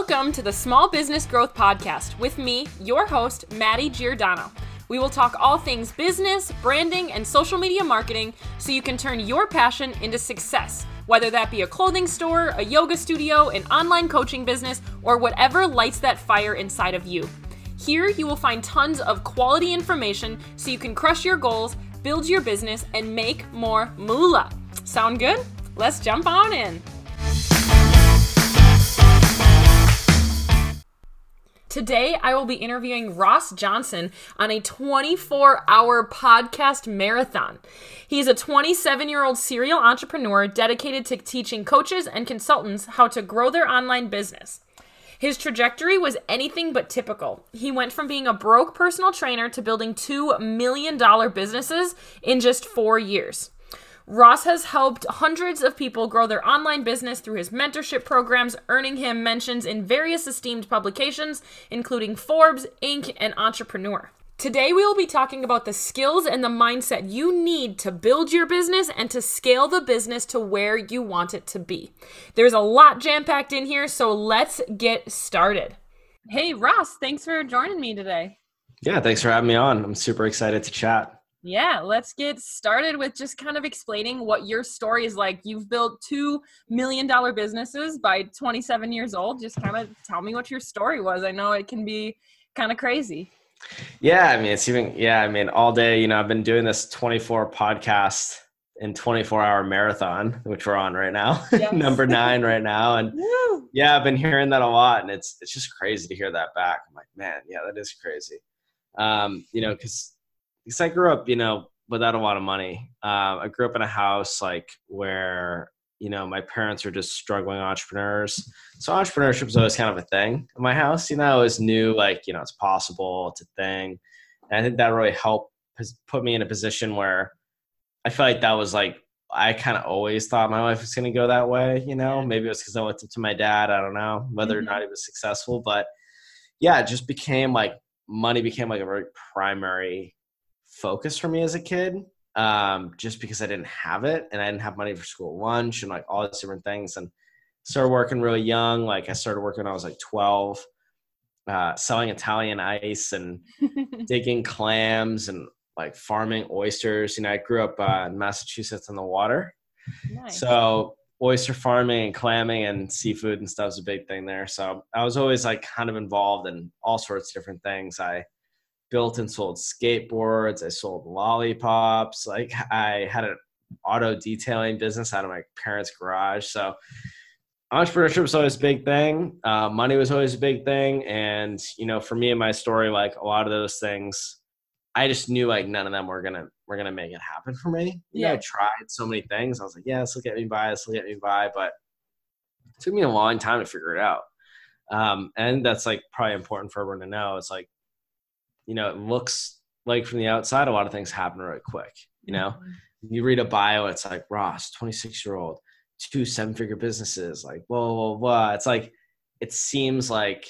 Welcome to the Small Business Growth Podcast with me, your host, Madi Giordano. We will talk all things business, branding, and social media marketing so you can turn your passion into success, whether that be a clothing store, a yoga studio, an online coaching business, or whatever lights that fire inside of you. Here, you will find tons of quality information so you can crush your goals, build your business, and make more moolah. Sound good? Let's jump on in. Today, I will be interviewing Ross Johnson on a 24 hour podcast marathon. He is a 27 year old serial entrepreneur dedicated to teaching coaches and consultants how to grow their online business. His trajectory was anything but typical. He went from being a broke personal trainer to building $2 million businesses in just four years. Ross has helped hundreds of people grow their online business through his mentorship programs, earning him mentions in various esteemed publications, including Forbes, Inc., and Entrepreneur. Today, we will be talking about the skills and the mindset you need to build your business and to scale the business to where you want it to be. There's a lot jam packed in here, so let's get started. Hey, Ross, thanks for joining me today. Yeah, thanks for having me on. I'm super excited to chat. Yeah, let's get started with just kind of explaining what your story is like. You've built two million dollar businesses by 27 years old. Just kind of tell me what your story was. I know it can be kind of crazy. Yeah, I mean, it's even, yeah, I mean, all day, you know, I've been doing this 24 podcast in 24 hour marathon, which we're on right now, yes. number nine right now. And Woo. yeah, I've been hearing that a lot and it's, it's just crazy to hear that back. I'm like, man, yeah, that is crazy. Um, you know, cause because I grew up, you know, without a lot of money. Uh, I grew up in a house like where you know my parents are just struggling entrepreneurs, so entrepreneurship was always kind of a thing in my house. You know, I always knew like you know it's possible, it's a thing, and I think that really helped put me in a position where I feel like that was like I kind of always thought my life was going to go that way. You know, maybe it was because I went to my dad. I don't know whether mm-hmm. or not he was successful, but yeah, it just became like money became like a very primary focus for me as a kid um, just because I didn't have it and I didn't have money for school lunch and like all these different things. And started working really young. Like I started working when I was like 12, uh, selling Italian ice and digging clams and like farming oysters. You know, I grew up uh, in Massachusetts on the water. Nice. So oyster farming and clamming and seafood and stuff is a big thing there. So I was always like kind of involved in all sorts of different things. I built and sold skateboards. I sold lollipops. Like I had an auto detailing business out of my parents' garage. So entrepreneurship was always a big thing. Uh, money was always a big thing. And, you know, for me and my story, like a lot of those things, I just knew like none of them were gonna were gonna make it happen for me. You yeah. know, I tried so many things. I was like, yeah, this will get me by, this will get me by, but it took me a long time to figure it out. Um, and that's like probably important for everyone to know. It's like you know, it looks like from the outside, a lot of things happen really quick. You know, mm-hmm. you read a bio, it's like Ross, 26 year old, two seven figure businesses, like, whoa, whoa, whoa. It's like, it seems like,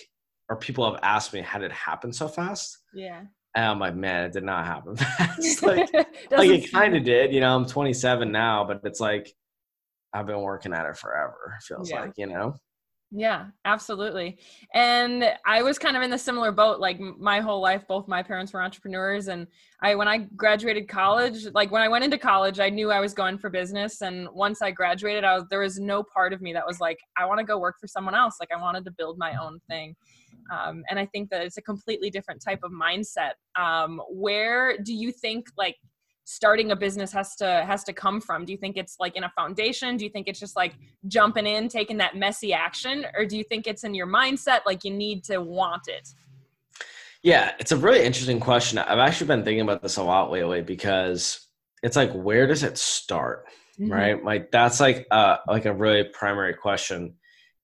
or people have asked me, how did it happen so fast? Yeah. And I'm like, man, it did not happen fast. like, like it kind of did. You know, I'm 27 now, but it's like I've been working at it forever. Feels yeah. like, you know. Yeah, absolutely. And I was kind of in the similar boat. Like my whole life, both my parents were entrepreneurs. And I, when I graduated college, like when I went into college, I knew I was going for business. And once I graduated, I was, there was no part of me that was like, I want to go work for someone else. Like I wanted to build my own thing. Um, and I think that it's a completely different type of mindset. Um, where do you think like starting a business has to has to come from? Do you think it's like in a foundation? Do you think it's just like jumping in taking that messy action? Or do you think it's in your mindset like you need to want it? Yeah it's a really interesting question. I've actually been thinking about this a lot lately because it's like where does it start mm-hmm. right? Like that's like uh like a really primary question.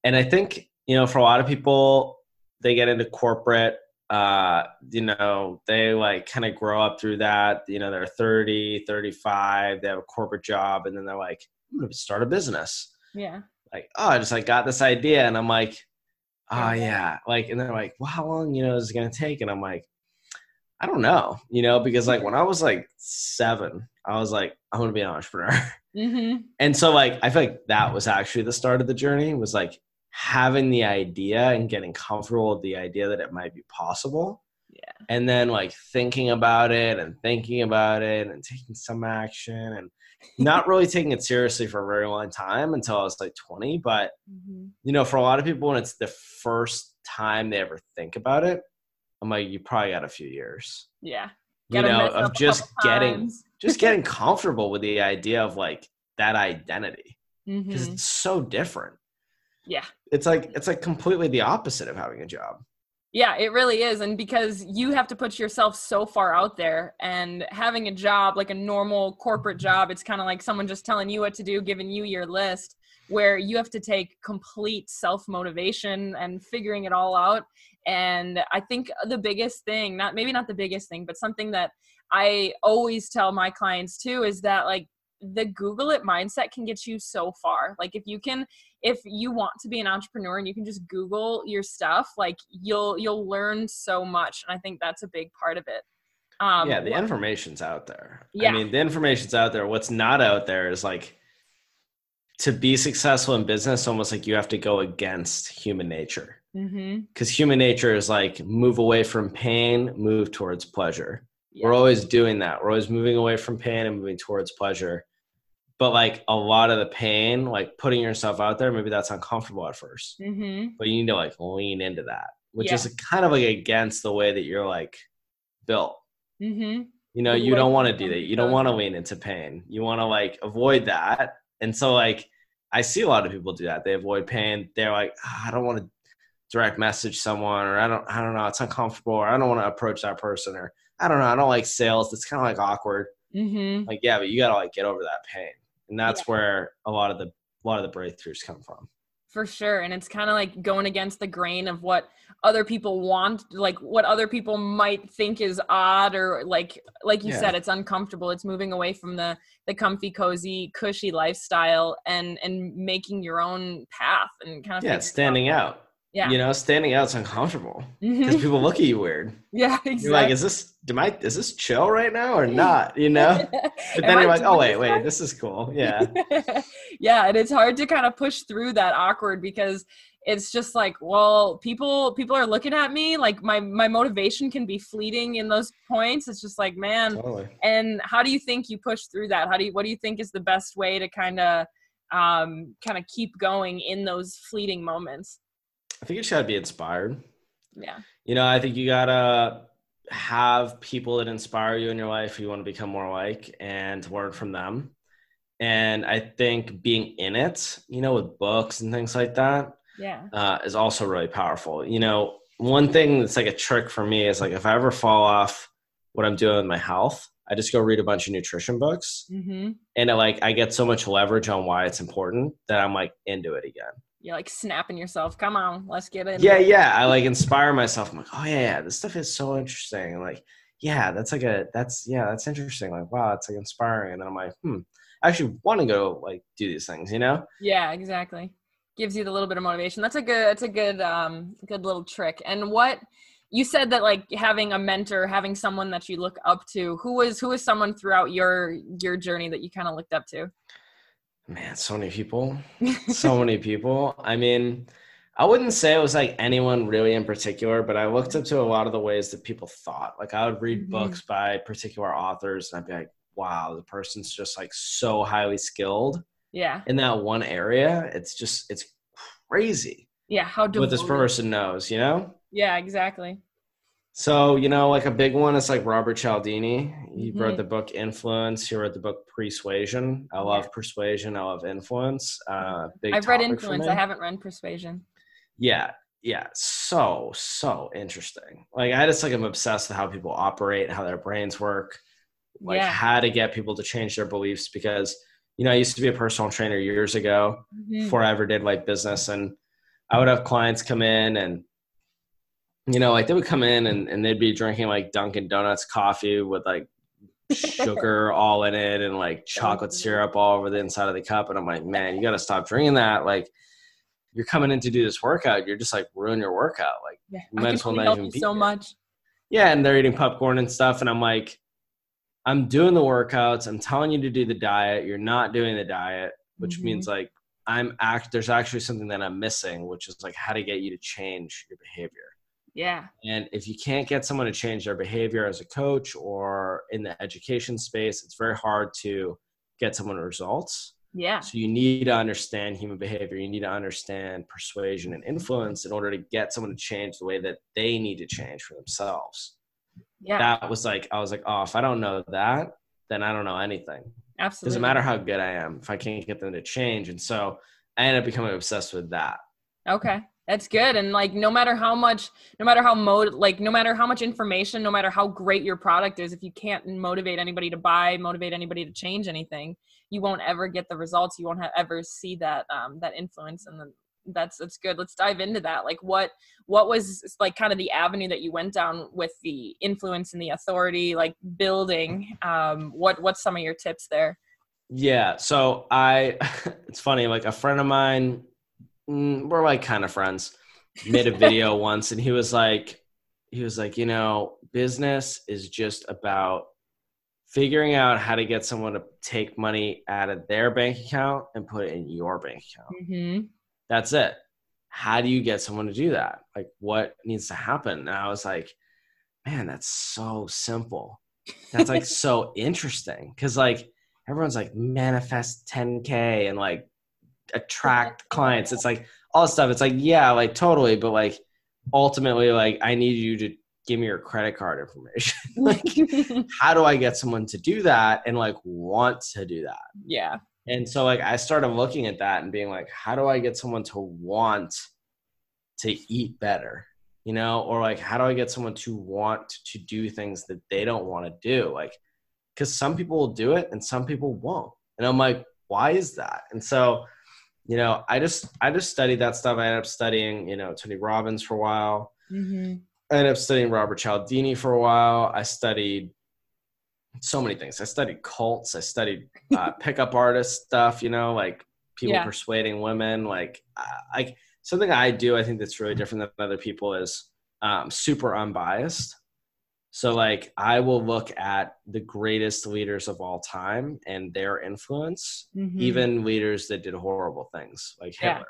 And i think you know for a lot of people they get into corporate uh you know they like kind of grow up through that you know they're 30 35 they have a corporate job and then they're like i'm gonna start a business. Yeah. Like oh i just like got this idea and i'm like oh yeah. Like and they're like well how long you know is it gonna take? And i'm like i don't know you know because like when i was like seven i was like i'm gonna be an entrepreneur. Mm-hmm. and so like i feel like that was actually the start of the journey was like having the idea and getting comfortable with the idea that it might be possible. Yeah. And then like thinking about it and thinking about it and taking some action and not really taking it seriously for a very long time until I was like 20. But, mm-hmm. you know, for a lot of people, when it's the first time they ever think about it, I'm like, you probably got a few years. Yeah. you know, of just getting, just getting comfortable with the idea of like that identity because mm-hmm. it's so different. Yeah. It's like, it's like completely the opposite of having a job. Yeah, it really is. And because you have to put yourself so far out there and having a job, like a normal corporate job, it's kind of like someone just telling you what to do, giving you your list, where you have to take complete self motivation and figuring it all out. And I think the biggest thing, not maybe not the biggest thing, but something that I always tell my clients too is that like the google it mindset can get you so far. Like if you can if you want to be an entrepreneur and you can just google your stuff like you'll you'll learn so much and i think that's a big part of it. Um, yeah the what, information's out there. Yeah. i mean the information's out there. What's not out there is like to be successful in business almost like you have to go against human nature. Because mm-hmm. human nature is like move away from pain move towards pleasure yeah. we're always doing that. We're always moving away from pain and moving towards pleasure. But like a lot of the pain like putting yourself out there maybe that's uncomfortable at 1st mm-hmm. but you need to like lean into that which yeah. is kind of like against the way that you're like built. Mm-hmm. you know you don't want to do that. You don't want to lean into pain. You want to like avoid that. And so like i see a lot of people do that. They avoid pain. They're like oh, i don't want to direct message someone or i don't i don't know it's uncomfortable or i don't want to approach that person or I don't know. I don't like sales. It's kind of like awkward. Mm-hmm. Like, yeah, but you got to like get over that pain. And that's yeah. where a lot of the, a lot of the breakthroughs come from. For sure. And it's kind of like going against the grain of what other people want, like what other people might think is odd or like, like you yeah. said, it's uncomfortable. It's moving away from the, the comfy, cozy, cushy lifestyle and, and making your own path and kind of, yeah, standing out yeah. You know, standing out's uncomfortable because mm-hmm. people look at you weird. Yeah, exactly. You're like, is this do I is this chill right now or not? You know? But then you're like, oh wait, wait, this is cool. Yeah. yeah, and it's hard to kind of push through that awkward because it's just like, well, people people are looking at me. Like my my motivation can be fleeting in those points. It's just like, man. Totally. And how do you think you push through that? How do you what do you think is the best way to kind of um kind of keep going in those fleeting moments? I think you just gotta be inspired. Yeah. You know, I think you gotta have people that inspire you in your life you want to become more like and learn from them. And I think being in it, you know, with books and things like that, yeah, uh, is also really powerful. You know, one thing that's like a trick for me is like if I ever fall off what I'm doing with my health, I just go read a bunch of nutrition books, mm-hmm. and it, like I get so much leverage on why it's important that I'm like into it again you're like snapping yourself. Come on, let's get in. Yeah, yeah. I like inspire myself. I'm like, oh yeah, yeah, this stuff is so interesting. like, yeah, that's like a that's yeah, that's interesting. Like, wow, it's like inspiring. And then I'm like, hmm, I actually want to go like do these things, you know? Yeah, exactly. Gives you the little bit of motivation. That's a good that's a good um good little trick. And what you said that like having a mentor, having someone that you look up to, who was who was someone throughout your your journey that you kind of looked up to? Man, so many people. so many people. I mean, I wouldn't say it was like anyone really in particular, but I looked up to a lot of the ways that people thought. Like I would read mm-hmm. books by particular authors and I'd be like, wow, the person's just like so highly skilled. Yeah. In that one area. It's just it's crazy. Yeah. How do what this person knows, you know? Yeah, exactly. So, you know, like a big one is like Robert Cialdini. He mm-hmm. wrote the book Influence. He wrote the book Persuasion. I love yeah. Persuasion. I love Influence. Uh, big I've read Influence. I haven't read Persuasion. Yeah. Yeah. So, so interesting. Like, I just like, I'm obsessed with how people operate, how their brains work, like yeah. how to get people to change their beliefs. Because, you know, I used to be a personal trainer years ago mm-hmm. before I ever did like business. And I would have clients come in and you know, like they would come in and, and they'd be drinking like Dunkin' Donuts coffee with like sugar all in it and like chocolate syrup all over the inside of the cup. And I'm like, man, you got to stop drinking that. Like, you're coming in to do this workout. You're just like ruin your workout. Like, yeah, you might as well not even be so much. Yeah, and they're eating popcorn and stuff, and I'm like, I'm doing the workouts. I'm telling you to do the diet. You're not doing the diet, which mm-hmm. means like I'm act there's actually something that I'm missing, which is like how to get you to change your behavior. Yeah. And if you can't get someone to change their behavior as a coach or in the education space, it's very hard to get someone results. Yeah. So you need to understand human behavior. You need to understand persuasion and influence in order to get someone to change the way that they need to change for themselves. Yeah. That was like I was like, oh, if I don't know that, then I don't know anything. Absolutely. Doesn't matter how good I am if I can't get them to change. And so I ended up becoming obsessed with that. Okay. That's good. And like no matter how much no matter how mode like no matter how much information, no matter how great your product is, if you can't motivate anybody to buy, motivate anybody to change anything, you won't ever get the results. You won't have, ever see that um that influence and that's that's good. Let's dive into that. Like what what was like kind of the avenue that you went down with the influence and the authority like building um what what's some of your tips there? Yeah, so I it's funny like a friend of mine mm, we're like kind of friends. Made a video once and he was like he was like you know business is just about figuring out how to get someone to take money out of their bank account and put it in your bank account. Mm-hmm. that's it. How do you get someone to do that? Like what needs to happen? And i was like man that's so simple. That's like so interesting. Because like everyone's like manifest 10k and like attract clients it's like all stuff it's like yeah like totally but like ultimately like i need you to give me your credit card information like how do i get someone to do that and like want to do that yeah. and so like I started looking at that and being like, how do I get someone to want to eat better? You know, or like how do I get someone to want to do things that they don't want to do? Like cuz some people will do it and some people won't. And I'm like, why is that? And so, you know, I just I just studied that stuff. I ended up studying, you know, Tony Robbins for a while. Mm-hmm. I ended up studying Robert Cialdini for a while. I studied so many things. I studied cults. I studied uh, pickup artist stuff. You know, like people Yeah. persuading women. Like, uh, like something I do. I think that's really different than other people is um, super unbiased. So, like, I will look at the greatest leaders of all time and their influence, Mhm. even leaders that did horrible things, like Yeah. Hitler.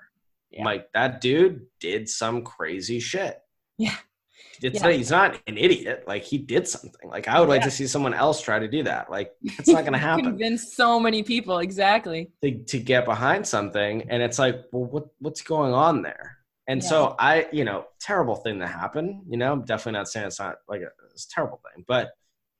Yeah. Like that dude did some crazy shit. Yeah. It's Yeah. not, he's not an idiot. Like he did something. Like I would like to see someone else try to do that. Like it's not going to happen Convince so many people. Exactly. to, to get behind something. And it's like, well, what what's going on there? And so I, you know, terrible thing to happen. You know, I'm definitely not saying it's not like a, it's a terrible thing, but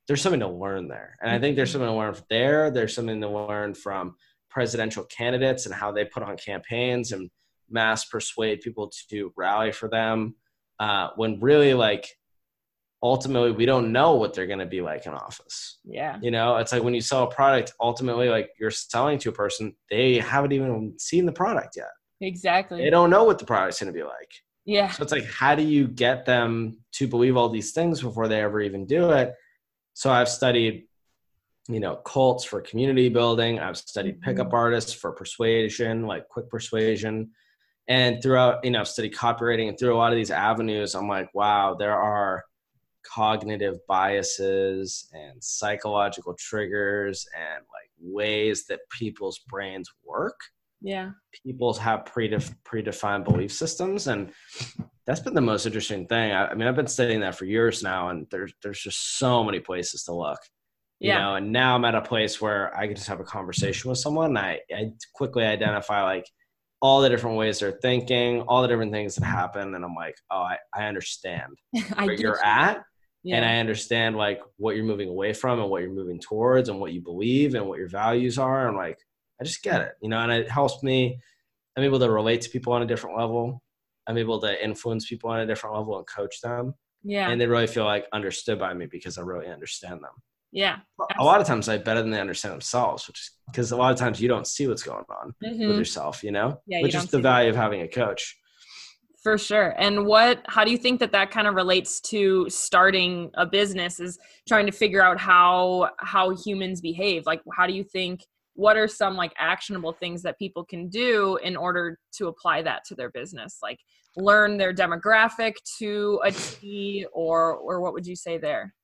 there's something to learn there. And I think there's something to learn from there. There's something to learn from presidential candidates and how they put on campaigns and mass persuade people to rally for them. Uh, when really, like, ultimately, we don't know what they're going to be like in office. Yeah. You know, it's like when you sell a product, ultimately, like you're selling to a person, they haven't even seen the product yet. Exactly. They don't know what the product's going to be like. Yeah. So it's like, how do you get them to believe all these things before they ever even do it? So I've studied, you know, cults for community building. I've studied mm-hmm. pickup artists for persuasion, like quick persuasion. And throughout, you know, I've studied copywriting and through a lot of these avenues, I'm like, wow, there are cognitive biases and psychological triggers and like ways that people's brains work Yeah. people have predef- predefined belief systems and that's been the most interesting thing I, I mean i've been studying that for years now and there's there's just so many places to look you Yeah. know and now i'm at a place where i can just have a conversation with someone and I, I quickly identify like all the different ways they're thinking all the different things that happen and i'm like oh i, I understand I where you're you. at Yeah. and i understand like what you're moving away from and what you're moving towards and what you believe and what your values are and like i just get it you know and it helps me i'm able to relate to people on a different level i'm able to influence people on a different level and coach them yeah. and they really feel like understood by me because i really understand them yeah. a lot of times i better than they understand themselves which is because a lot of times you don't see what's going on Mhm. with yourself you know Yeah, you which is the value of having a coach For sure. And what, how do you think that that kind of relates to starting a business is trying to figure out how, how humans behave? Like, how do you think, what are some like actionable things that people can do in order to apply that to their business? Like learn their demographic to a T or, or what would you say there?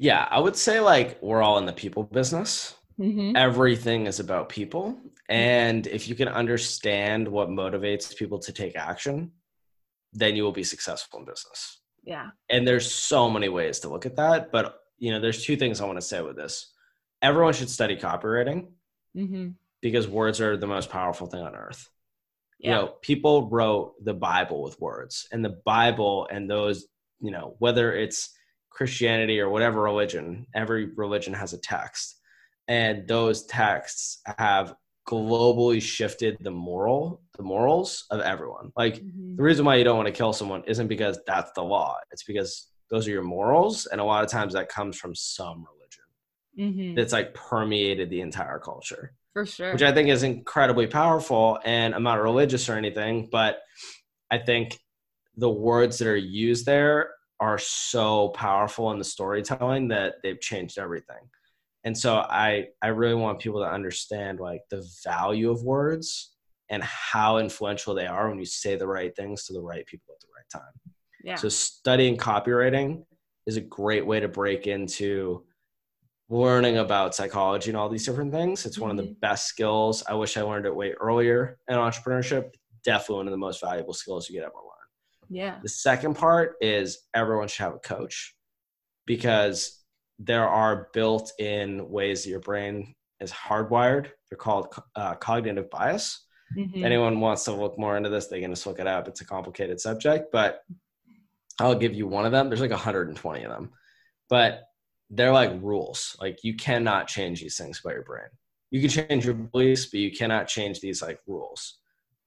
yeah i would say like we're all in the people business mm-hmm. everything is about people. And if you can understand what motivates people to take action, then you will be successful in business. Yeah. And there's so many ways to look at that. But, you know, there's two things I want to say with this. Everyone should study copywriting mm-hmm. because words are the most powerful thing on earth. Yeah. You know, people wrote the Bible with words, and the Bible and those, you know, whether it's Christianity or whatever religion, every religion has a text. And those texts have globally shifted the moral the morals of everyone like mm-hmm. the reason why you don't want to kill someone isn't because that's the law it's because those are your morals and a lot of times that comes from some religion mm-hmm. that's like permeated the entire culture for sure. which i think is incredibly powerful and i'm not religious or anything but i think the words that are used there are so powerful in the storytelling that they've changed everything. And so i i really want people to understand like the value of words and how influential they are when you say the right things to the right people at the right time. Yeah. So studying copywriting is a great way to break into learning about psychology and all these different things it's mm-hmm. one of the mm-hmm. best skills i wish i learned it way earlier in entrepreneurship definitely one of the most valuable skills you could ever learn yeah the second part is everyone should have a coach because there are built in ways that your brain is hardwired. They're called uh, cognitive bias. Mm-hmm. anyone wants to look more into this, they can just look it up. It's a complicated subject, but I'll give you one of them. There's like 120 of them, but they're like rules. Like you cannot change these things about your brain. You can change your beliefs, but you cannot change these like rules.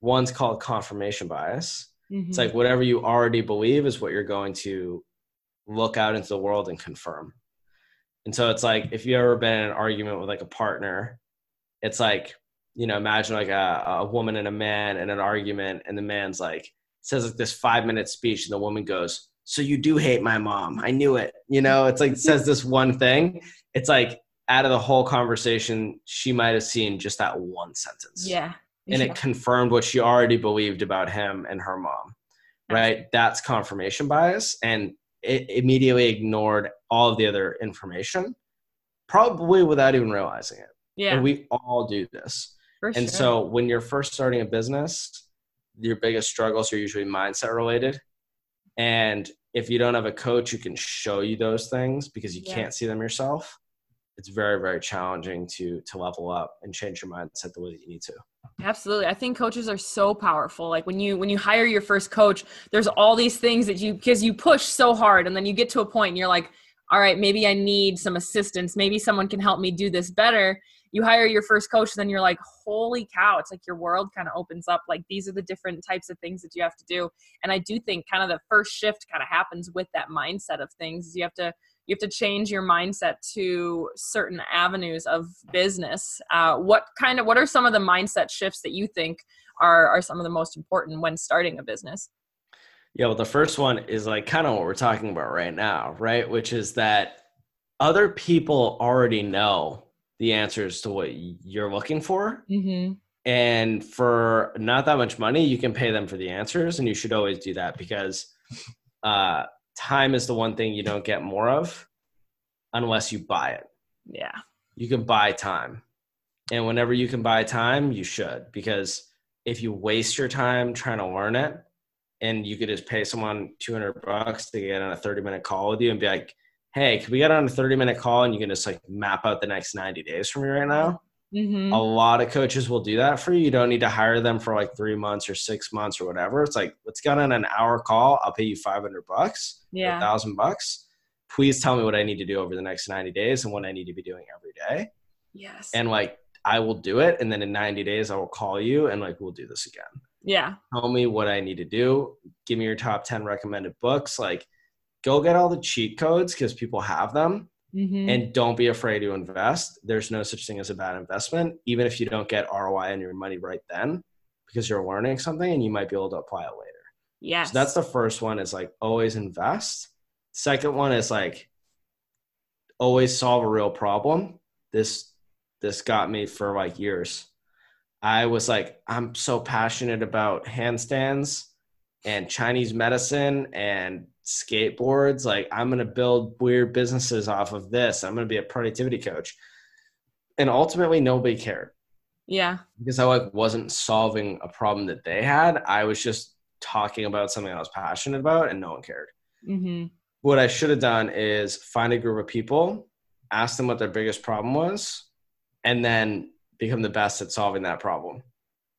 One's called confirmation bias. Mm-hmm. It's like whatever you already believe is what you're going to look out into the world and confirm. And so it's like if you ever been in an argument with like a partner, it's like, you know, imagine like a, a woman and a man in an argument, and the man's like says like this five minute speech, and the woman goes, So you do hate my mom. I knew it. You know, it's like says this one thing. It's like out of the whole conversation, she might have seen just that one sentence. Yeah. And yeah. it confirmed what she already believed about him and her mom. Right. That's confirmation bias. And it immediately ignored all of the other information, probably without even realizing it. Yeah. And we all do this. For and sure. so when you're first starting a business, your biggest struggles are usually mindset related. And if you don't have a coach who can show you those things because you yeah. can't see them yourself, it's very, very challenging to to level up and change your mindset the way that you need to. Absolutely. I think coaches are so powerful. Like when you when you hire your first coach, there's all these things that you because you push so hard and then you get to a point and you're like, all right, maybe I need some assistance. Maybe someone can help me do this better. You hire your first coach, then you're like, holy cow, it's like your world kind of opens up. Like these are the different types of things that you have to do. And I do think kind of the first shift kind of happens with that mindset of things. You have to you have to change your mindset to certain avenues of business uh, what kind of what are some of the mindset shifts that you think are are some of the most important when starting a business yeah well the first one is like kind of what we're talking about right now right which is that other people already know the answers to what you're looking for mm-hmm. and for not that much money you can pay them for the answers and you should always do that because uh, time is the one thing you don't get more of unless you buy it. Yeah. You can buy time. And whenever you can buy time, you should because if you waste your time trying to learn it and you could just pay someone 200 bucks to get on a 30 minute call with you and be like, "Hey, can we get on a 30 minute call and you can just like map out the next 90 days for me right now?" Mm-hmm. A lot of coaches will do that for you. You don't need to hire them for like three months or six months or whatever. It's like, let's get on an hour call. I'll pay you 500 bucks, yeah, a thousand bucks. Please tell me what I need to do over the next 90 days and what I need to be doing every day. Yes. And like, I will do it. And then in 90 days, I will call you and like, we'll do this again. Yeah. Tell me what I need to do. Give me your top 10 recommended books. Like, go get all the cheat codes because people have them Mm-hmm. And don't be afraid to invest. There's no such thing as a bad investment, even if you don't get ROI on your money right then, because you're learning something and you might be able to apply it later. Yes. So that's the first one is like always invest. Second one is like always solve a real problem. This this got me for like years. I was like, I'm so passionate about handstands and Chinese medicine and skateboards. Like, I'm going to build weird businesses off of this. I'm going to be a productivity coach. and ultimately nobody cared. Yeah. Because I like wasn't solving a problem that they had. I was just talking about something I was passionate about and no one cared. Mm-hmm. What I should have done is find a group of people, ask them what their biggest problem was, and then become the best at solving that problem,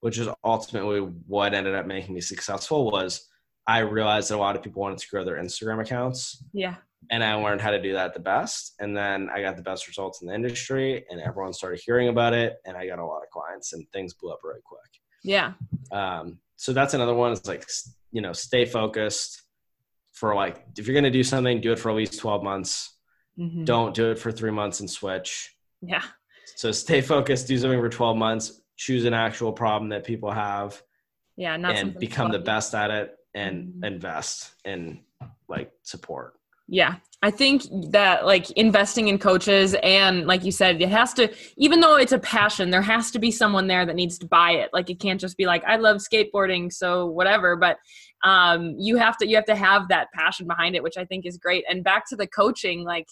which is ultimately what ended up making me successful was I realized that a lot of people wanted to grow their Instagram accounts. Yeah. And I learned how to do that the best. And then I got the best results in the industry and everyone started hearing about it. And I got a lot of clients and things blew up really quick. Yeah. Um, so that's another one is like, you know, stay focused for like, if you're going to do something, do it for at least 12 months. Mm-hmm. Don't do it for three months and switch. Yeah. So stay focused, do something for 12 months, choose an actual problem that people have. Yeah. and become the best at it and mm-hmm. invest in like support. Yeah. I think that like investing in coaches and like you said, it has to even though it's a passion, there has to be someone there that needs to buy it. Like it can't just be like I love skateboarding, so whatever, but um you have to you have to have that passion behind it, which I think is great. And back to the coaching, like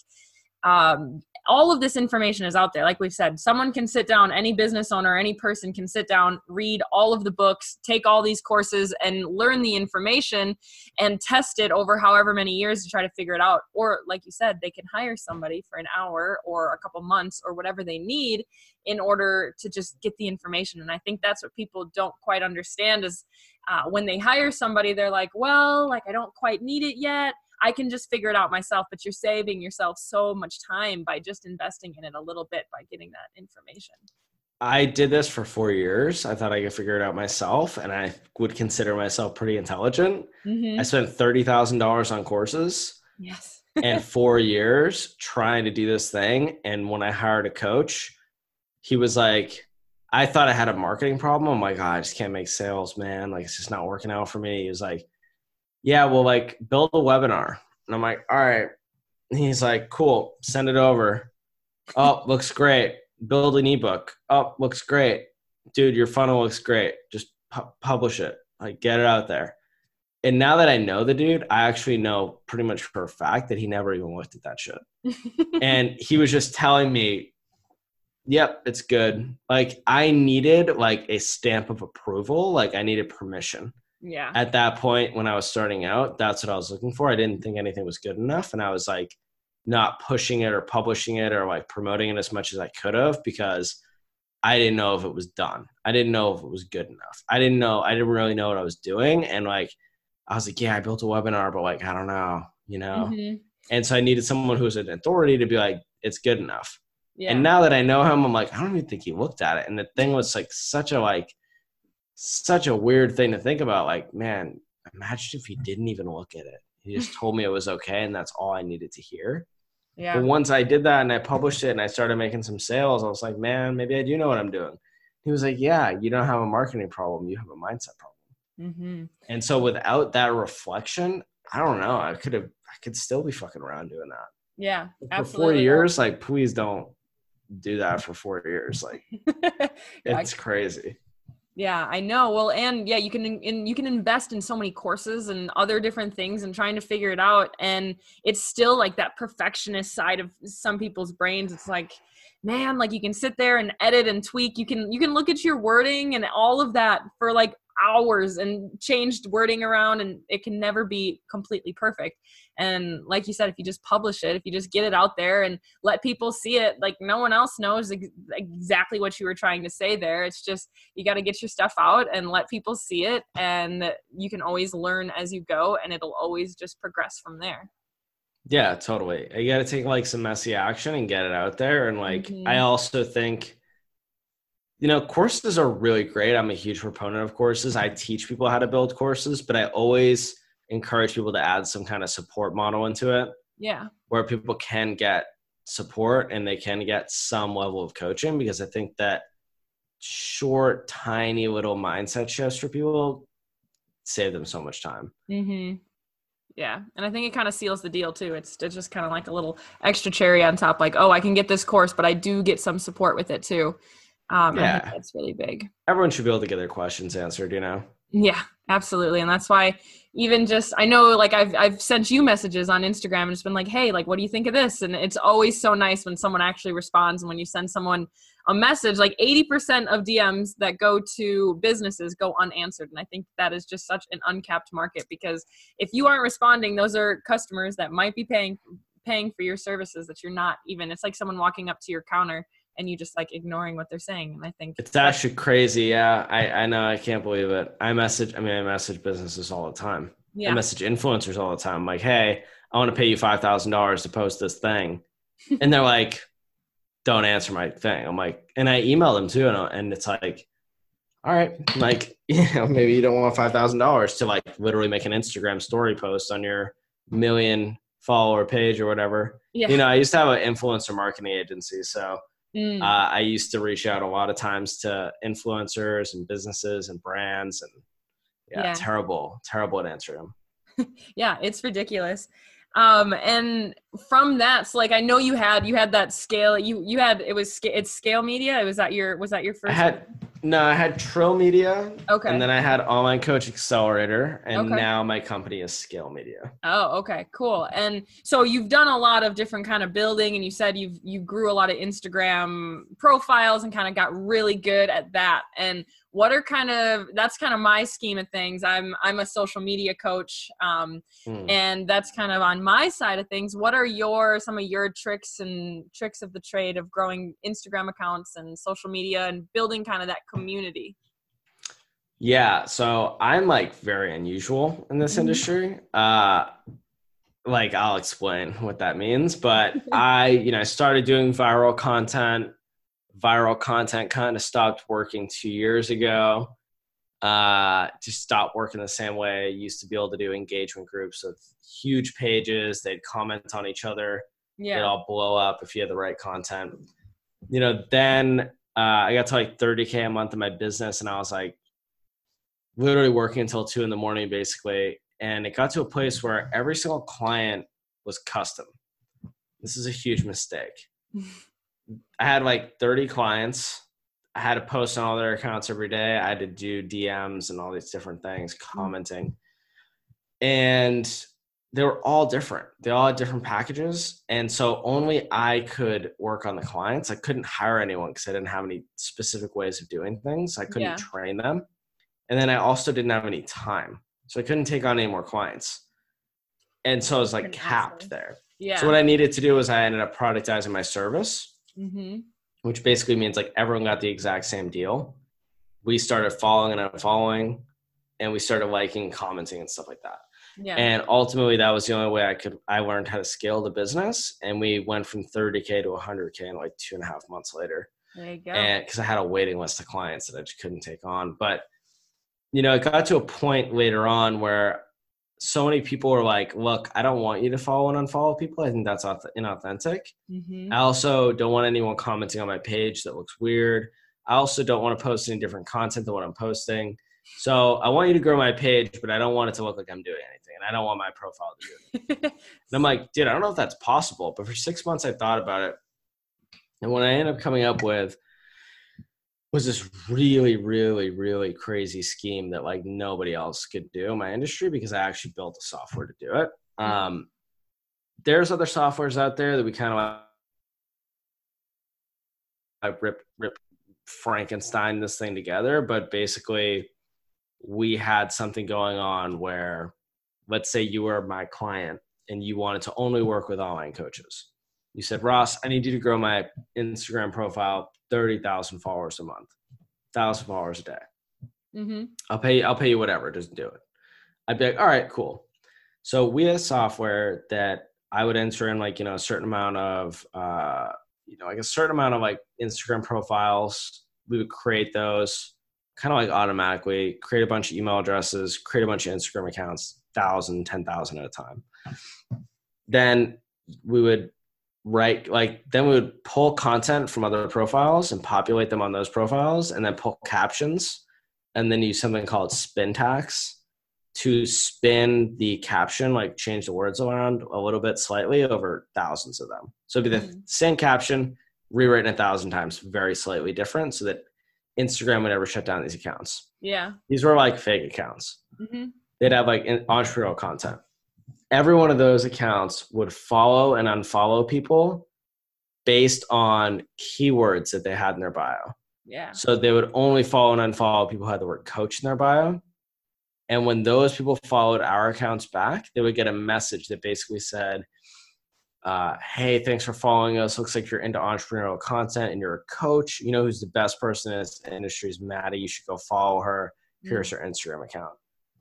um all of this information is out there. Like we've said someone can sit down any business owner any person can sit down read all of the books take all these courses and learn the information and test it over however many years to try to figure it out. Or like you said they can hire somebody for an hour or a couple months or whatever they need in order to just get the information. And i think that's what people don't quite understand is uh, when they hire somebody they're like well like i don't quite need it yet I can just figure it out myself, but you're saving yourself so much time by just investing in it a little bit by getting that information. I did this for four years. I thought I could figure it out myself, and I would consider myself pretty intelligent. Mm-hmm. I spent thirty thousand dollars on courses. Yes. and four years trying to do this thing. And when I hired a coach, he was like, I thought I had a marketing problem. I'm like, oh, I just can't make sales, man. Like it's just not working out for me. He was like, yeah, well, like build a webinar. And I'm like, all right. And he's like, cool, send it over. Oh, looks great. Build an ebook. Oh, looks great. Dude, your funnel looks great. Just pu- publish it. Like, get it out there. And now that I know the dude, I actually know pretty much for a fact that he never even looked at that shit. and he was just telling me, yep, it's good. Like, I needed like a stamp of approval. Like, I needed permission yeah. At that point when i was starting out that's what i was looking for. I didn't think anything was good enough and i was like not pushing it or publishing it or like promoting it as much as i could have because i didn't know if it was done. I didn't know if it was good enough. I didn't know i didn't really know what i was doing and like i was like yeah i built a webinar but like i don't know you know? Mm-hmm. and so i needed someone who was an authority to be like it's good enough. Yeah. and now that i know him i'm like i don't even think he looked at it. And the thing was like such a like such a weird thing to think about. Like, man, imagine if he didn't even look at it. He just told me it was okay, and that's all I needed to hear. Yeah. But once I did that and I published it and I started making some sales, I was like, man, maybe I do know what I'm doing. He was like, yeah, you don't have a marketing problem, you have a mindset problem. Mm-hmm. And so without that reflection, I don't know. I could have, I could still be fucking around doing that. Yeah, for four years, like please don't do that for four years. Like it's crazy. Yeah, I know. Well, and yeah, you can in, you can invest in so many courses and other different things and trying to figure it out and it's still like that perfectionist side of some people's brains. It's like, man, like you can sit there and edit and tweak. You can you can look at your wording and all of that for like hours and changed wording around and it can never be completely perfect. And like you said if you just publish it if you just get it out there and let people see it like no one else knows ex- exactly what you were trying to say there. It's just you got to get your stuff out and let people see it and you can always learn as you go and it'll always just progress from there. Yeah totally. You got to take like some messy action and get it out there and like mm-hmm. i also think you know, courses are really great. I'm a huge proponent of courses. I teach people how to build courses, but I always encourage people to add some kind of support model into it. Yeah. Where people can get support and they can get some level of coaching because I think that short, tiny little mindset shifts for people save them so much time. Mm-hmm. Yeah, and I think it kind of seals the deal too. It's it's just kind of like a little extra cherry on top. Like, oh, I can get this course, but I do get some support with it too. Um, yeah, that's really big. Everyone should be able to get their questions answered, you know. Yeah, absolutely, and that's why even just I know like I've I've sent you messages on Instagram and it's been like, hey, like what do you think of this? And it's always so nice when someone actually responds and when you send someone a message, like 80% of DMs that go to businesses go unanswered. And I think that is just such an uncapped market because if you aren't responding, those are customers that might be paying paying for your services that you're not even it's like someone walking up to your counter and you just like ignoring what they're saying. And I think it's actually crazy. Yeah, I, I know. I can't believe it. I message. I mean, I message businesses all the time. Yeah. I message influencers all the time. Like, hey, I want to pay you five thousand dollars to post this thing, and they're like, don't answer my thing. I'm like, and I email them too, and, and it's like, all right, like, you know, maybe you don't want five thousand dollars to like literally make an Instagram story post on your million follower page or whatever. Yeah. You know, I used to have an influencer marketing agency, so Mm. Uh, I used to reach out a lot of times to influencers and businesses and brands, and yeah, yeah. terrible, terrible at answering them. yeah, it's ridiculous. Um, and from that, so like I know you had you had that scale. You you had it was it's scale media. Was that your was that your first? I had no, I had Trill Media. Okay. And then I had Online Coach Accelerator, and okay. now my company is Scale Media. Oh, okay, cool. And so you've done a lot of different kind of building, and you said you've you grew a lot of Instagram profiles and kind of got really good at that. And what are kind of that's kind of my scheme of things i'm i'm a social media coach um, mm. and that's kind of on my side of things what are your some of your tricks and tricks of the trade of growing instagram accounts and social media and building kind of that community yeah so i'm like very unusual in this mm-hmm. industry uh like i'll explain what that means but i you know i started doing viral content viral content kind of stopped working two years ago. Uh, just stopped working the same way I used to be able to do engagement groups with huge pages. They'd comment on each other. Yeah. They'd all blow up if you had the right content. You know, then uh, I got to like 30K a month in my business and I was like literally working until two in the morning basically. And it got to a place where every single client was custom. This is a huge mistake. I had like 30 clients. I had to post on all their accounts every day. I had to do DMs and all these different things, mm. commenting. And they were all different. They all had different packages. And so only I could work on the clients. I couldn't hire anyone because I didn't have any specific ways of doing things. I couldn't yeah. train them. And then I also didn't have any time. So I couldn't take on any more clients. And so I was like capped there. Yeah. So what I needed to do was I ended up productizing my service mm-hmm. which basically means like everyone got the exact same deal. We started following and unfollowing, and we started liking, commenting, and stuff like that. Yeah. And ultimately, that was the only way I could. I learned how to scale the business, and we went from 30k to 100k in like two and a half months later. There you go. And because I had a waiting list of clients that I just couldn't take on, but you know, it got to a point later on where so many people are like, look, I don't want you to follow and unfollow people. I think that's inauthentic. Mm-hmm. I also don't want anyone commenting on my page that looks weird. I also don't want to post any different content than what I'm posting. So I want you to grow my page, but I don't want it to look like I'm doing anything. And I don't want my profile to do it. and I'm like, dude, I don't know if that's possible. But for six months, I thought about it. And when I ended up coming up with was this really, really, really crazy scheme that like nobody else could do in my industry because I actually built the software to do it. Hmm. Um, there's other softwares out there that we kind of like rip rip Frankenstein this thing together, but basically we had something going on where let's say you were my client and you wanted to only work with online coaches. You said, Ross, I need you to grow my Instagram profile 30,000 followers a month, 1,000 followers a day. Mm-hmm. I'll pay you, I'll pay you whatever, just do it. I'd be like, all right, cool. So we had software that I would enter in like, you know, a certain amount of, uh, you know, like a certain amount of like Instagram profiles. We would create those kind of like automatically, create a bunch of email addresses, create a bunch of Instagram accounts, thousand, ten thousand at a time. Then we would right like then we would pull content from other profiles and populate them on those profiles and then pull captions and then use something called Spintax to spin the caption like change the words around a little bit slightly over thousands of them so it'd be the mm-hmm. same caption rewritten a thousand times very slightly different so that instagram would never shut down these accounts yeah these were like fake accounts mm-hmm. they'd have like entrepreneurial content. Every one of those accounts would follow and unfollow people based on keywords that they had in their bio. Yeah. So they would only follow and unfollow people who had the word coach in their bio. And when those people followed our accounts back, they would get a message that basically said, uh, hey, thanks for following us. Looks like you're into entrepreneurial content and you're a coach. You know who's the best person in this industry is Madi. You should go follow her. Here's mm. her Instagram account.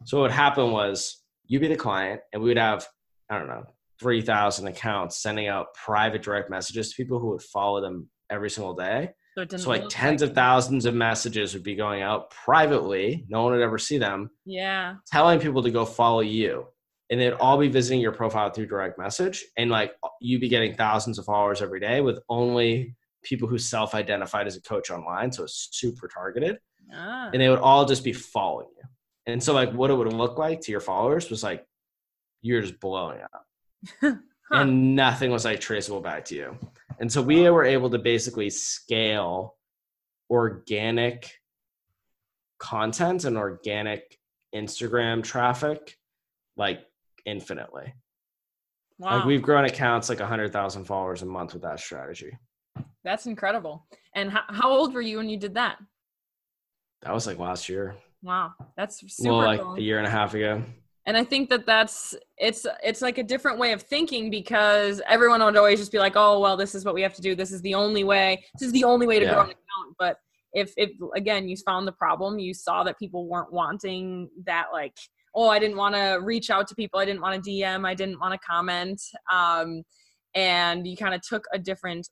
So what happened was you'd be the client and we would have, I don't know, 3,000 accounts sending out private direct messages to people who would follow them every single day. So, so like tens like- of thousands of messages would be going out privately. No one would ever see them. Yeah. Telling people to go follow you. And they'd all be visiting your profile through direct message. And like you'd be getting thousands of followers every day with only people who self identified as a coach online. So it's super targeted. Ah. And they would all just be following you. And so like what it would look like to your followers was like you're just blowing up. huh. And nothing was like traceable back to you. And so we were able to basically scale organic content and organic Instagram traffic like infinitely. Wow. Like we've grown accounts like 100,000 followers a month with that strategy. That's incredible. And how, how old were you when you did that? That was like last year. Wow, that's super well, like cool. a year and a half ago. And I think that that's it's it's like a different way of thinking because everyone would always just be like, oh well, this is what we have to do. This is the only way. This is the only way to yeah. grow an account. But if if again you found the problem, you saw that people weren't wanting that like oh I didn't want to reach out to people, I didn't want to DM, I didn't want to comment, um, and you kind of took a different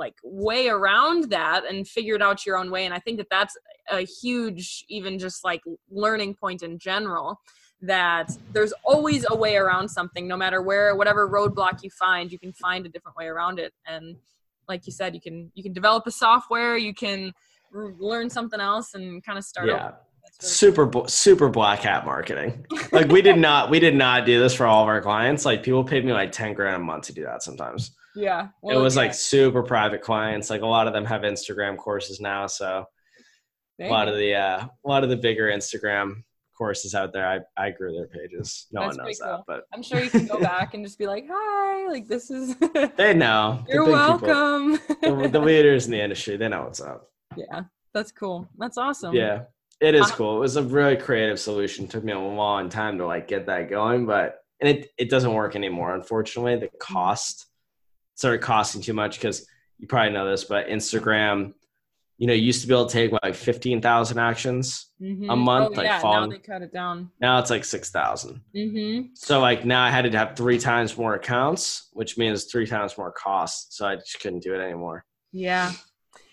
like way around that and figured out your own way and i think that that's a huge even just like learning point in general that there's always a way around something no matter where whatever roadblock you find you can find a different way around it and like you said you can you can develop a software you can learn something else and kind of start yeah. Really super cool. super black hat marketing. Like we did not we did not do this for all of our clients. Like people paid me like 10 grand a month to do that sometimes yeah well, it was like super private clients like a lot of them have instagram courses now so a lot of the uh, a lot of the bigger instagram courses out there i i grew their pages no That's one knows cool. that but i'm sure you can go back and just be like hi like this is they know you're welcome the, the leaders in the industry they know what's up yeah that's cool that's awesome yeah it is cool. It was a really creative solution. It took me a long time to like get that going, but and it it doesn't work anymore. Unfortunately, the mm-hmm. cost started costing too much because you probably know this, but Instagram, you know, used to be able to take like fifteen thousand actions mm-hmm. a month. Oh, like yeah, now they cut it down. Now it's like six thousand. Mm-hmm. So like now I had to have three times more accounts, which means three times more costs. So I just couldn't do it anymore. Yeah.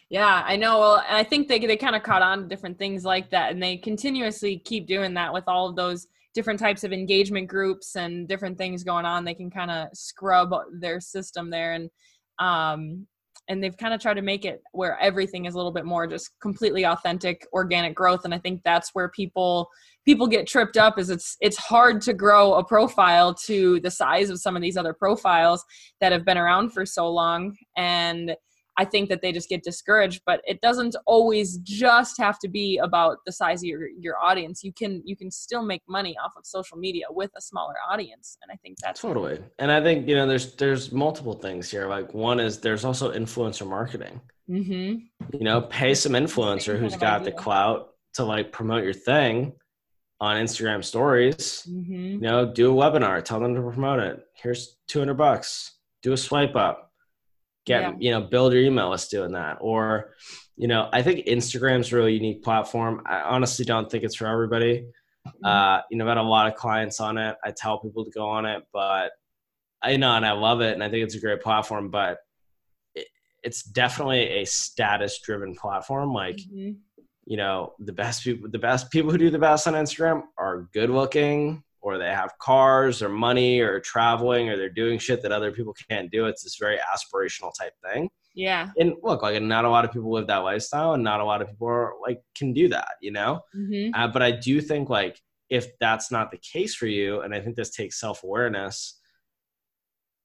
Yeah, I know. Well, I think they they kind of caught on to different things like that, and they continuously keep doing that with all of those different types of engagement groups and different things going on. They can kind of scrub their system there, and um, and they've kind of tried to make it where everything is a little bit more just completely authentic, organic growth. And I think that's where people people get tripped up is it's it's hard to grow a profile to the size of some of these other profiles that have been around for so long and I think that they just get discouraged. But it doesn't always just have to be about the size of your your audience. You can you can still make money off of social media with a smaller audience, and I think that's totally. And I think you know there's there's multiple things here. Like one is there's also influencer marketing. Mm-hmm. You know, pay some influencer who's got idea. the clout to like promote your thing on Instagram stories. Mm-hmm. You know, do a webinar, tell them to promote it. Here's 200 bucks. Do a swipe up get yeah. you know build your email list doing that or you know i think instagram's a really unique platform i honestly don't think it's for everybody mm-hmm. uh you know i've had a lot of clients on it i tell people to go on it but i know and i love it and i think it's a great platform but it, it's definitely a status driven platform like mm-hmm. you know the best people the best people who do the best on instagram are good looking or they have cars or money or traveling or they're doing shit that other people can't do. It's this very aspirational type thing. Yeah. And look, like not a lot of people live that lifestyle and not a lot of people are like can do that, you know? Mm-hmm. Uh, but I do think like if that's not the case for you, and I think this takes self-awareness,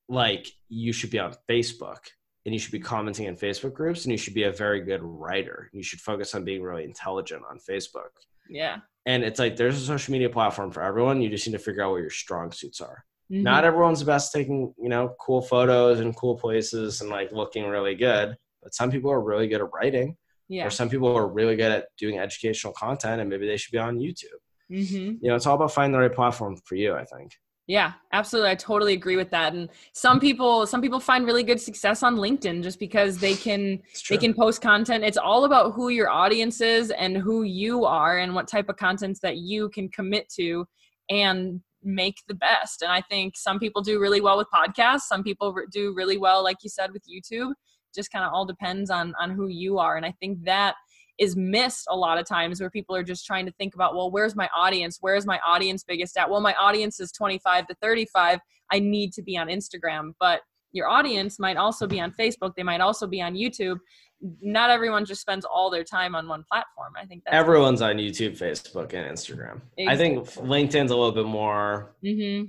like you should be on Facebook and you should be commenting in Facebook groups and you should be a very good writer. You should focus on being really intelligent on Facebook Yeah. And it's like there's a social media platform for everyone. You just need to figure out what your strong suits are. Mhm. Not everyone's the best taking, you know, cool photos and cool places and like looking really good. But some people are really good at writing, yeah. or some people are really good at doing educational content, and maybe they should be on YouTube. Mm-hmm. You know, it's all about finding the right platform for you. I think. Yeah, absolutely. I totally agree with that. And some people, some people find really good success on LinkedIn just because they can they can post content. It's all about who your audience is and who you are and what type of contents that you can commit to and make the best. And I think some people do really well with podcasts. Some people do really well, like you said, with YouTube. Just kind of all depends on on who you are. And I think that is missed a lot of times where people are just trying to think about, well, where's my audience? Where's my audience biggest at? Well, my audience is 25 to 35. I need to be on Instagram. But your audience might also be on Facebook. They might also be on YouTube. Not everyone just spends all their time on one platform. I think that's Everyone's on YouTube, Facebook, and Instagram. I think LinkedIn's a little bit more. hmm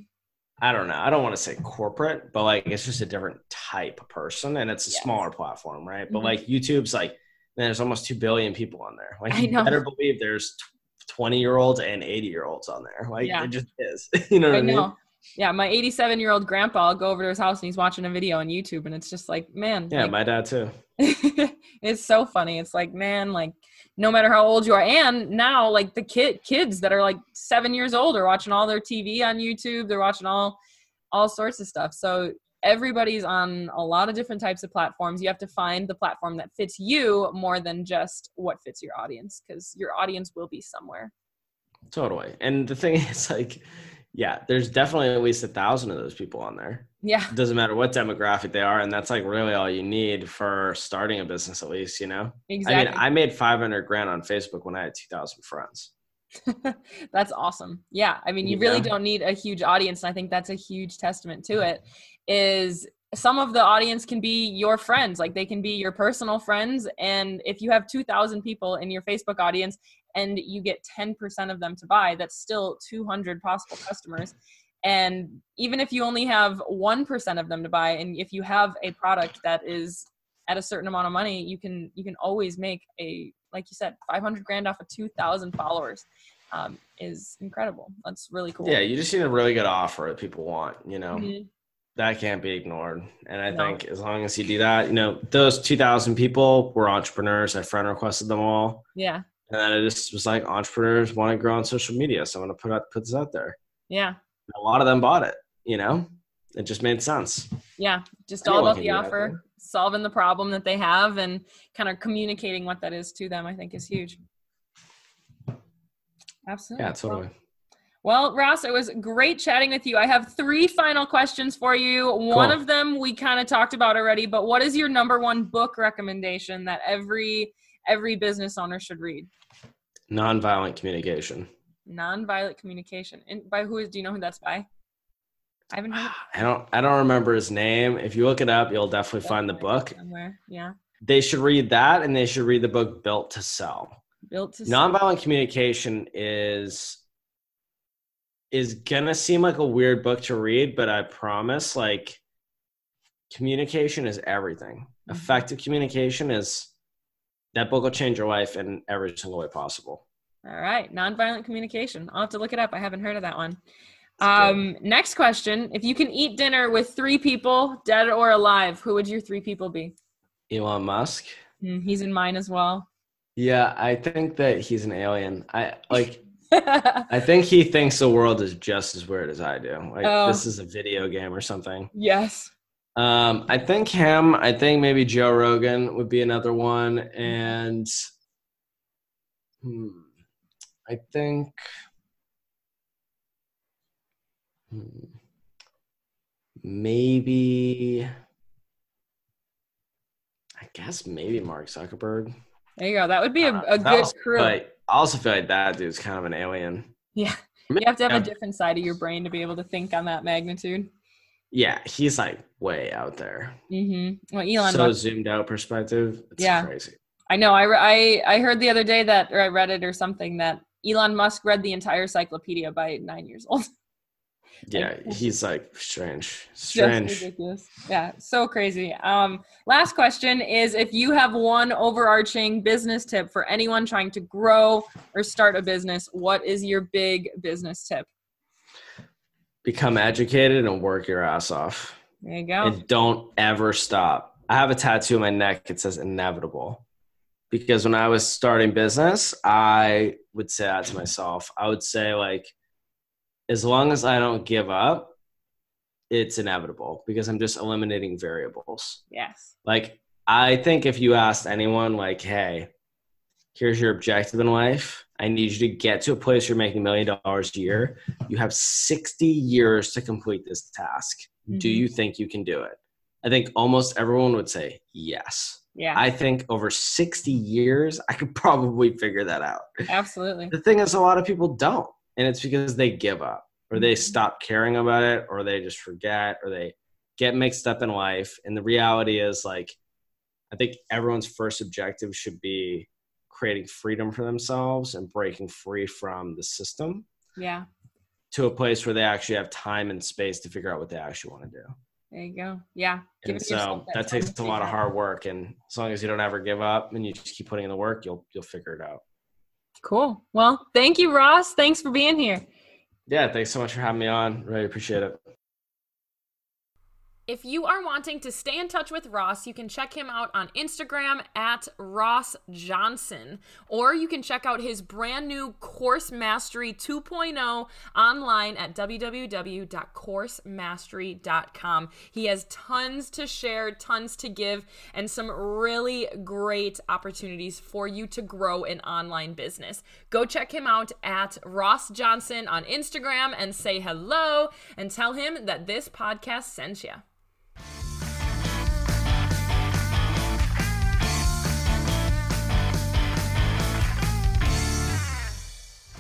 I don't know. I don't want to say corporate, but like it's just a different type of person, and it's a Yes. smaller platform, right? But Mhm. like YouTube's like man, there's almost two billion people on there. Like I you better believe there's twenty year olds and eighty year olds on there. Like Yeah. it just is. you know what I, I mean? know. Yeah, my 87 year old grandpa, I'll go over to his house and he's watching a video on YouTube, and it's just like, man, Yeah, like, my dad too. it's so funny. It's like, man, like no matter how old you are, and now like the kid kids that are like seven years old are watching all their TV on YouTube. They're watching all all sorts of stuff. So everybody's on a lot of different types of platforms. You have to find the platform that fits you more than just what fits your audience, because your audience will be somewhere. Totally. And the thing is, like, yeah, there's definitely at least a thousand of those people on there. Yeah, It doesn't matter what demographic they are, and that's like really all you need for starting a business, at least, you know. exactly. I mean, I made 500 grand on Facebook when I had 2,000 friends. that's awesome. Yeah. I mean, you really don't need a huge audience. And I think that's a huge testament to it is some of the audience can be your friends, like they can be your personal friends. And if you have 2,000 people in your Facebook audience and you get 10% of them to buy, that's still 200 possible customers. And even if you only have 1% of them to buy, and if you have a product that is at a certain amount of money, you can you can always make a like you said, 500 grand off of 2,000 followers um, is incredible. That's really cool. Yeah, you just need a really good offer that people want, you know. Mhm. That can't be ignored. And I No. think as long as you do that, you know, those 2,000 people were entrepreneurs. I friend requested them all. Yeah. And then it just was like entrepreneurs want to grow on social media. So I'm going to put out, put this out there. Yeah. A lot of them bought it, you know, it just made sense. Yeah. Just all about the offer, solving the problem that they have and kind of communicating what that is to them, I think is huge. Absolutely. Yeah, totally. Well, Ross, it was great chatting with you. I have three final questions for you. One of them we kind of talked about already, but what is your number one book recommendation that every every business owner should read? Nonviolent communication. Nonviolent communication. And by who is do you know who that's by? I haven't heard ah, I don't I don't remember his name. If you look it up, you'll definitely find the book. somewhere. Yeah. They should read that and they should read the book Built to Sell. Built to Nonviolent communication is is gonna seem like a weird book to read, but I promise, like communication is everything. Mhm. Effective communication is that book will change your life in every single way possible. All right, nonviolent communication. I'll have to look it up. I haven't heard of that one. Um, next question: If you can eat dinner with three people, dead or alive, who would your three people be? Elon Musk. Hmm, he's in mine as well. Yeah, I think that he's an alien. I like I think he thinks the world is just as weird as I do. Like Oh. this is a video game or something. yes. Um, I think him. I think maybe Joe Rogan would be another one, and hmm, I think hmm, maybe I guess maybe Mark Zuckerberg. There you go. That would be a, a good crew. like- I also feel like that dude's kind of an alien. yeah. You have to have a different side of your brain to be able to think on that magnitude. Yeah, he's like way out there. Mm-hmm. Well, Elon so Musk. zoomed out perspective. It's Yeah. crazy. I know. I, re- I I heard the other day that, or I read it or something that Elon Musk read the entire encyclopedia by nine years old. Yeah, like, he's like strange. Strange. ridiculous. Yeah, so crazy. Um, last question is if you have one overarching business tip for anyone trying to grow or start a business, what is your big business tip? Become educated and work your ass off. There you go. And don't ever stop. I have a tattoo on my neck. It says inevitable. Because when I was starting business, I would say that to myself. I would say, like, as long as I don't give up, it's inevitable because I'm just eliminating variables. Yes. Like, I think if you asked anyone, like, hey, here's your objective in life, I need you to get to a place you're making a million dollars a year. You have 60 years to complete this task. Mm-hmm. Do you think you can do it? I think almost everyone would say yes. Yeah. I think over 60 years, I could probably figure that out. Absolutely. The thing is, a lot of people don't. And it's because they give up or they mm-hmm. stop caring about it or they just forget or they get mixed up in life. And the reality is, like, I think everyone's first objective should be creating freedom for themselves and breaking free from the system. Yeah. To a place where they actually have time and space to figure out what they actually want to do. There you go. Yeah. and so that, that takes a lot of hard work. And as long as you don't ever give up and you just keep putting in the work, you'll you'll figure it out. Cool. Well, thank you, Ross. Thanks for being here. Yeah, thanks so much for having me on. Really appreciate it. If you are wanting to stay in touch with Ross, you can check him out on Instagram at Ross Johnson, or you can check out his brand new Course Mastery 2.0 online at www.coursemastery.com. He has tons to share, tons to give, and some really great opportunities for you to grow an online business. Go check him out at Ross Johnson on Instagram and say hello and tell him that this podcast sent you.